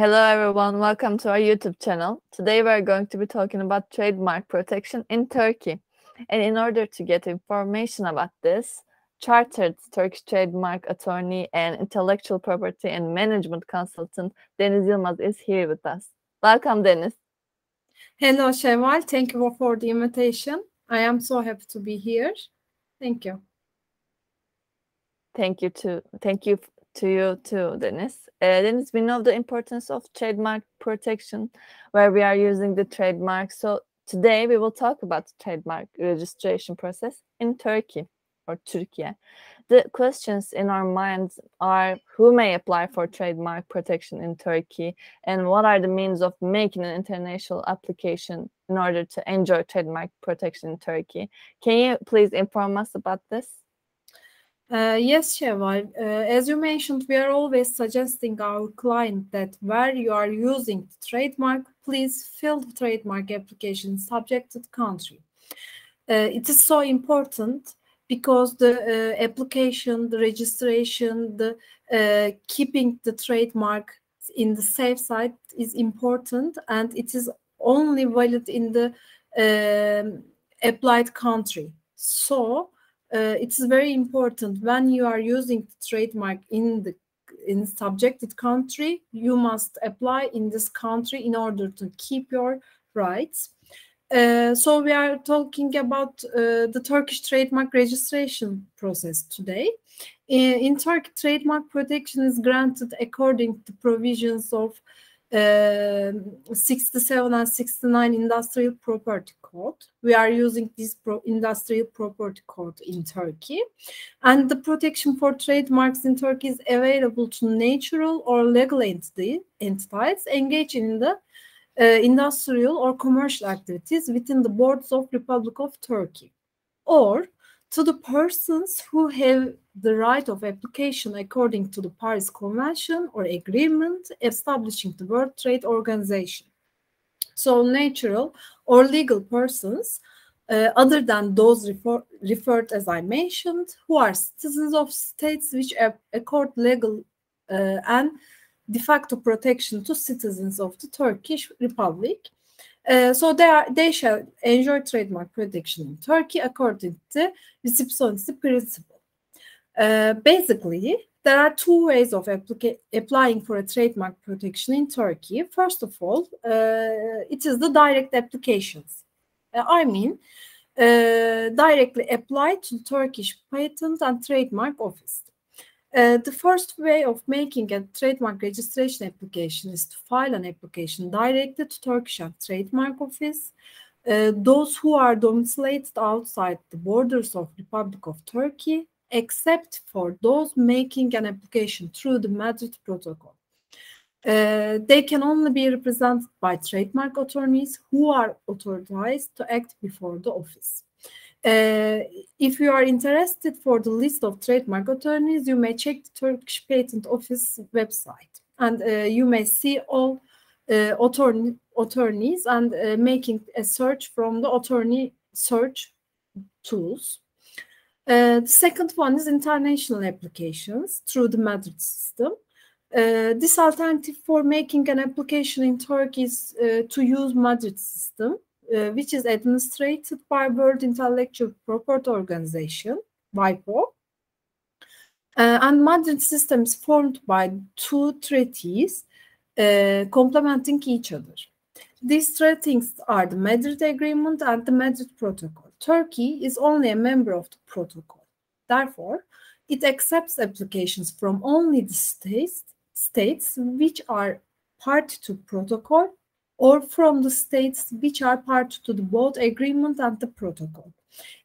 Hello everyone, welcome to our YouTube channel. Today we're going to be talking about trademark protection in Turkey. And in order to get information about this, chartered Turkish trademark attorney and intellectual property and management consultant Deniz Yılmaz is here with us. Welcome Deniz. Hello Şevval, thank you for the invitation. I am so happy to be here. Thank you. Thank you to thank you to you too, Deniz. Uh, Deniz, we know the importance of trademark protection where we are using the trademark. So today we will talk about trademark registration process in Turkey or Turkey. The questions in our minds are who may apply for trademark protection in Turkey and what are the means of making an international application in order to enjoy trademark protection in Turkey. Can you please inform us about this? Uh, yes, Şevval. Uh, as you mentioned, we are always suggesting our client that where you are using the trademark, please fill the trademark application subject to the country. Uh, it is so important because the uh, application, the registration, the uh, keeping the trademark in the safe side is important, and it is only valid in the um, applied country. So uh, it is very important. When you are using the trademark in the in subjected country you must apply in this country in order to keep your rights. Uh, so we are talking about uh, the turkish trademark registration process today. In, in turkey trademark protection is granted according to provisions of uh, 67 and 69 industrial property code. We are using this pro industrial property code in Turkey. And the protection for trademarks in Turkey is available to natural or legal entity, entities engaged in the uh, industrial or commercial activities within the borders of Republic of Turkey. Or to the persons who have the right of application according to the Paris Convention or agreement establishing the World Trade Organization. So natural or legal persons uh, other than those refer referred as I mentioned, who are citizens of states which accord legal uh, and de facto protection to citizens of the Turkish Republic uh, so they are they shall enjoy trademark protection in Turkey according to the reciprocity principle. Uh, basically, there are two ways of applying for a trademark protection in Turkey. First of all, uh, it is the direct applications. Uh, I mean, uh, directly apply to the Turkish Patent and Trademark Office. Uh, the first way of making a trademark registration application is to file an application directly to Turkish Trademark Office. Uh, those who are domiciled outside the borders of Republic of Turkey, except for those making an application through the Madrid Protocol. Uh, they can only be represented by trademark attorneys who are authorized to act before the office. Uh, if you are interested for the list of trademark attorneys, you may check the Turkish Patent Office website and uh, you may see all uh, attorney, attorneys and uh, making a search from the attorney search tools. Uh, the second one is international applications through the Madrid system. Uh, this alternative for making an application in Turkey is to use Madrid system uh, which is administered by World Intellectual Property Organization, WIPO. Uh, and Madrid system is formed by two treaties uh, complementing each other. These treaties are the Madrid Agreement and the Madrid Protocol. Turkey is only a member of the protocol. Therefore, it accepts applications from only the states, states which are part to protocol or from the states which are part to the both agreement and the protocol.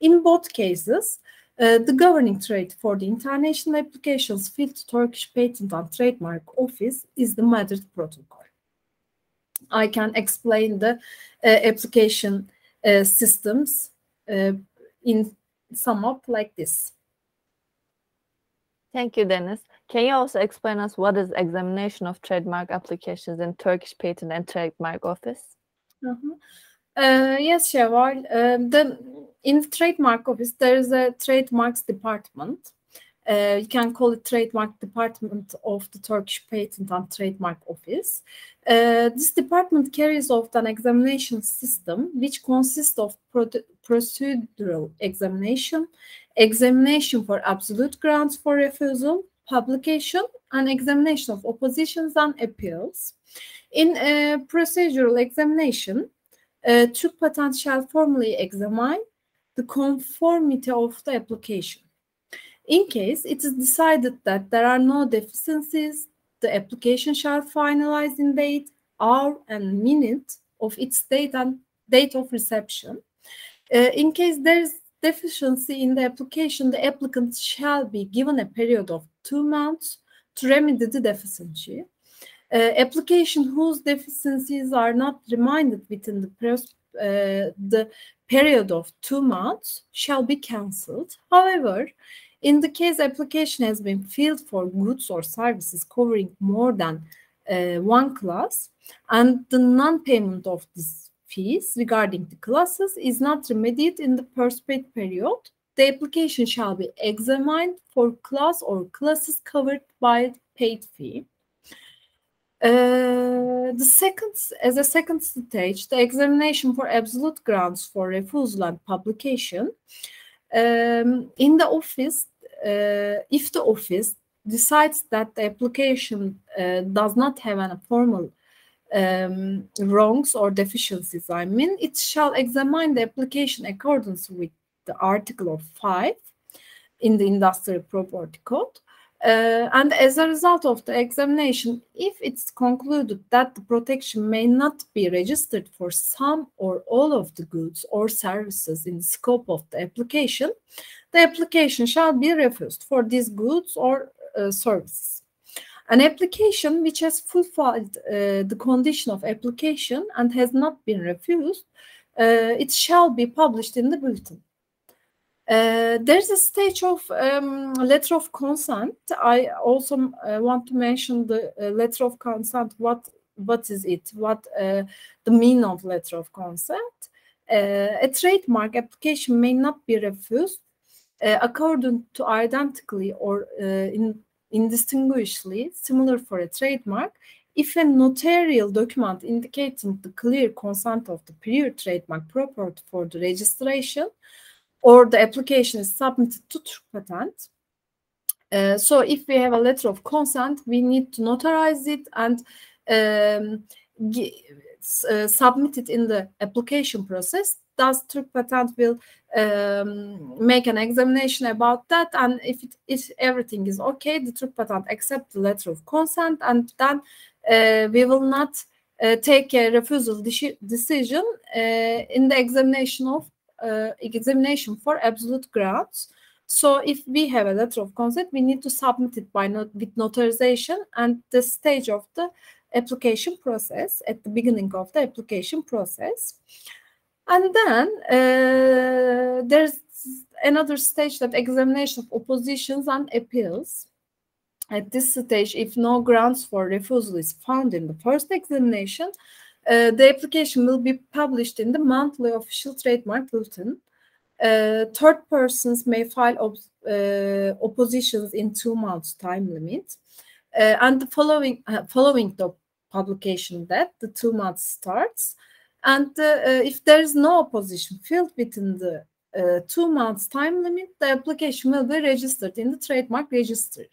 In both cases, uh, the governing trade for the international applications filed Turkish Patent and Trademark Office is the Madrid Protocol. I can explain the uh, application uh, systems in sum up like this. Thank you, Deniz. Can you also explain us what is examination of trademark applications in Turkish Patent and Trademark Office? Uh -huh. uh, yes, Şevval. Uh, the, in the Trademark Office, there is a trademarks department. Uh, you can call it Trademark Department of the Turkish Patent and Trademark Office. Uh, this department carries out an examination system which consists of procedural examination, examination for absolute grounds for refusal, publication, and examination of oppositions and appeals. In a procedural examination, uh, Türk Patent shall formally examine the conformity of the application. In case it is decided that there are no deficiencies, the application shall finalize in date, hour, and minute of its date and date of reception. Uh, in case there is deficiency in the application, the applicant shall be given a period of two months to remedy the deficiency. Uh, application whose deficiencies are not reminded within the, uh, the period of two months shall be cancelled. However, in the case application has been filled for goods or services covering more than uh, one class and the non-payment of these fees regarding the classes is not remedied in the first paid period, the application shall be examined for class or classes covered by paid fee. Uh, the second, as a second stage, the examination for absolute grounds for refusal and publication. Um, in the office, if the office decides that the application uh, does not have any formal um, wrongs or deficiencies, I mean, it shall examine the application accordance with the article of 5 in the Industrial Property Code. Uh, and as a result of the examination, if it's concluded that the protection may not be registered for some or all of the goods or services in the scope of the application, the application shall be refused for these goods or uh, services. An application which has fulfilled uh, the condition of application and has not been refused, uh, it shall be published in the bulletin. Uh, there's a stage of um, letter of consent. I also uh, want to mention the uh, letter of consent. What what is it? What uh, the meaning of letter of consent? a trademark application may not be refused uh, according to identically or uh, in, indistinguishably similar for a trademark if a notarial document indicating the clear consent of the prior trademark property for the registration or the application is submitted to Türk Patent. Uh, so if we have a letter of consent, we need to notarize it and um, uh, submit it in the application process does Türk Patent will um, make an examination about that and if it, if everything is okay the Türk Patent accept the letter of consent and then uh, we will not uh, take a refusal de decision uh, in the examination of uh, examination for absolute grounds so if we have a letter of consent we need to submit it by not with notarization and the stage of the application process at the beginning of the application process and then uh, there's another stage that examination of oppositions and appeals. At this stage, if no grounds for refusal is found in the first examination, the application will be published in the monthly official trademark bulletin. Uh, third persons may file op uh, oppositions in two months time limit. And the following, uh, following the publication that the two months starts, and uh, uh, if there is no opposition filed within the two months time limit, the application will be registered in the trademark registry.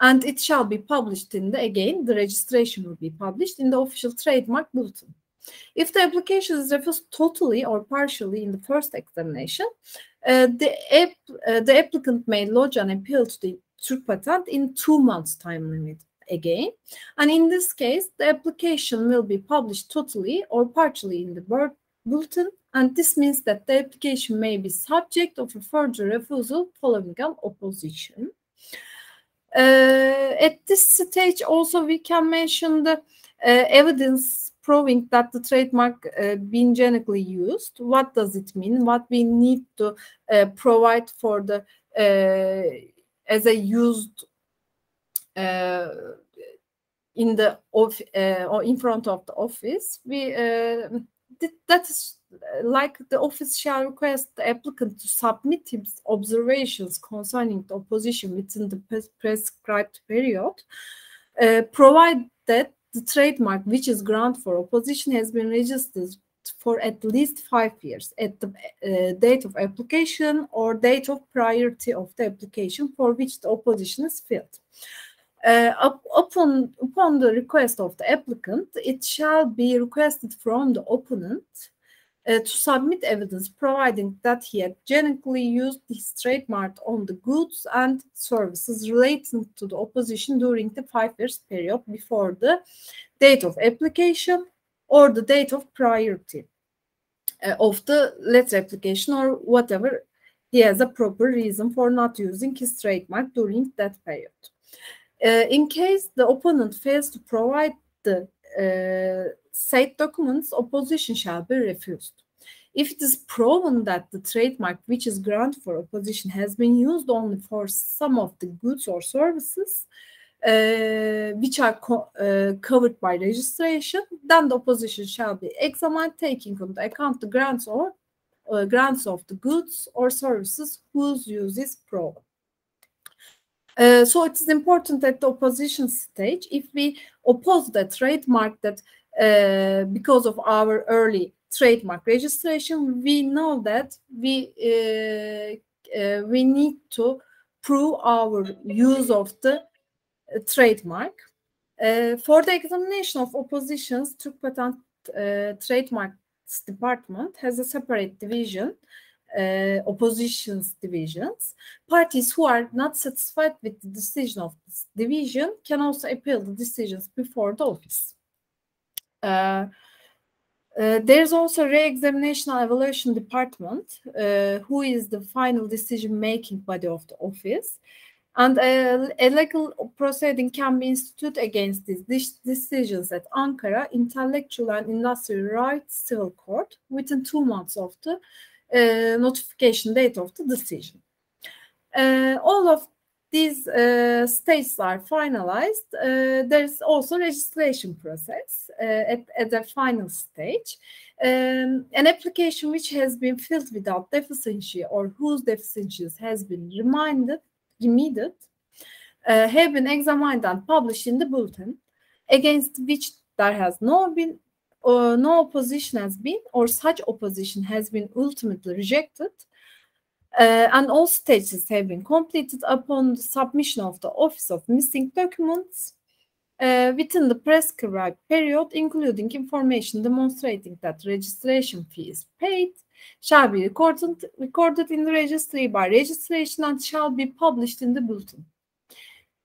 And it shall be published in the, again, the registration will be published in the official trademark bulletin. If the application is refused totally or partially in the first examination, uh, the, uh, the applicant may lodge an appeal to the Türk patent in two months time limit again. And in this case, the application will be published totally or partially in the bulletin. And this means that the application may be subject of a further refusal following an opposition. At this stage, also we can mention the evidence proving that the trademark uh, been genetically used. What does it mean? What we need to uh, provide for the uh, as a used in the of or in front of the office we that is like the office shall request the applicant to submit his observations concerning the opposition within the prescribed period, uh, provide that the trademark which is granted for opposition has been registered for at least five years at the uh, date of application or date of priority of the application for which the opposition is filled. Uh, up, upon, upon the request of the applicant, it shall be requested from the opponent uh, to submit evidence providing that he had genuinely used his trademark on the goods and services relating to the opposition during the five years period before the date of application or the date of priority uh, of the letter application or whatever he has a proper reason for not using his trademark during that period. Uh, in case the opponent fails to provide the uh, said documents, opposition shall be refused. If it is proven that the trademark which is granted for opposition has been used only for some of the goods or services uh, which are co uh, covered by registration, then the opposition shall be examined taking into account the grants or uh, grants of the goods or services whose use is proven. Uh, so it is important at the opposition stage, if we oppose the trademark that uh, because of our early trademark registration, we know that we uh, uh we need to prove our use of the uh, trademark. For the examination of oppositions, Türk Patent Trademarks Department has a separate division uh, oppositions divisions. Parties who are not satisfied with the decision of this division can also appeal the decisions before the office. Uh, uh, there's also re-examination evaluation department, uh, who is the final decision-making body of the office. And a, a, legal proceeding can be instituted against these decisions at Ankara Intellectual and Industrial Rights Civil Court within two months of the uh, notification date of the decision. Uh, all of these uh, states are finalized. Uh, there's also registration process uh, at, at the final stage. Um, an application which has been filled without deficiency or whose deficiencies has been reminded, remedied, uh, have been examined and published in the bulletin, against which there has no been uh, no opposition has been or such opposition has been ultimately rejected uh, and all stages have been completed upon the submission of the Office of Missing Documents uh, within the prescribed period, including information demonstrating that registration fee is paid, shall be recorded, recorded in the registry by registration and shall be published in the bulletin.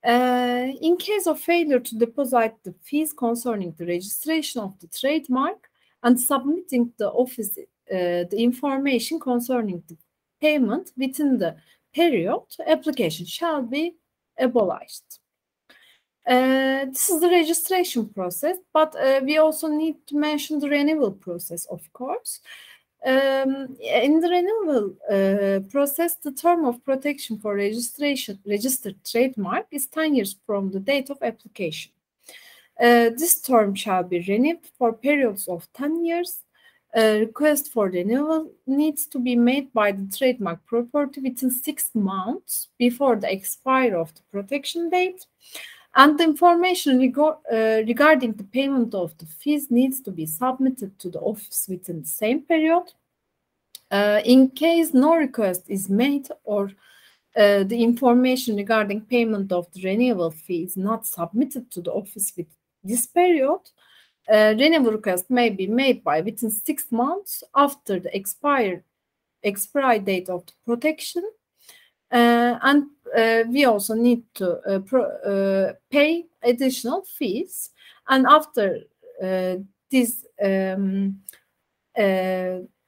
Uh, in case of failure to deposit the fees concerning the registration of the trademark and submitting the office uh, the information concerning the payment within the period, application shall be abolished. Uh, this is the registration process, but uh, we also need to mention the renewal process, of course. Um, in the renewal uh, process, the term of protection for registration registered trademark is 10 years from the date of application. Uh, this term shall be renewed for periods of 10 years. A request for renewal needs to be made by the trademark property within six months before the expiry of the protection date and the information reg uh, regarding the payment of the fees needs to be submitted to the office within the same period. Uh, in case no request is made or uh, the information regarding payment of the renewal fee is not submitted to the office with this period, uh, renewal request may be made by within six months after the expired expiry date of the protection uh, and uh, we also need to uh, pro, pay additional fees. And after this um,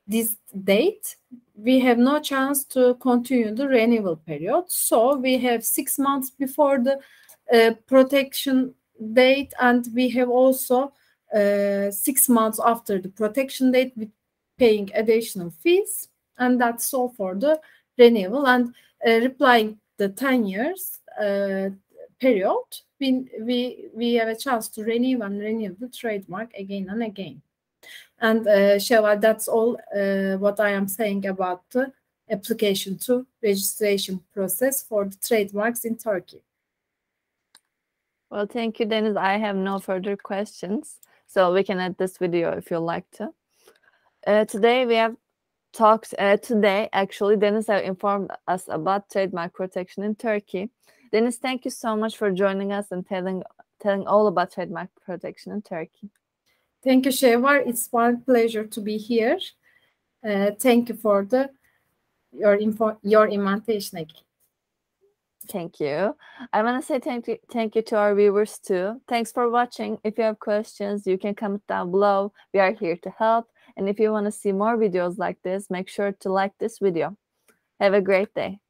this date, we have no chance to continue the renewal period. So we have six months before the uh, protection date, and we have also uh, six months after the protection date with paying additional fees. And that's all for the renewal. And uh, replying the 10 years uh, period, we, we, we have a chance to renew and renew the trademark again and again. And uh, Şevval, that's all uh, what I am saying about the application to registration process for the trademarks in Turkey. Well, thank you, Deniz. I have no further questions, so we can add this video if you like to. Uh, today we have talked, uh, today actually, Deniz have informed us about trademark protection in Turkey. Deniz, thank you so much for joining us and telling telling all about trademark protection in Turkey. Thank you, Şevval. It's my pleasure to be here. Uh, thank you for the your info your invitation again. Thank you. I want to say thank you, thank you to our viewers too. Thanks for watching. If you have questions, you can comment down below. We are here to help. And if you want to see more videos like this, make sure to like this video. Have a great day.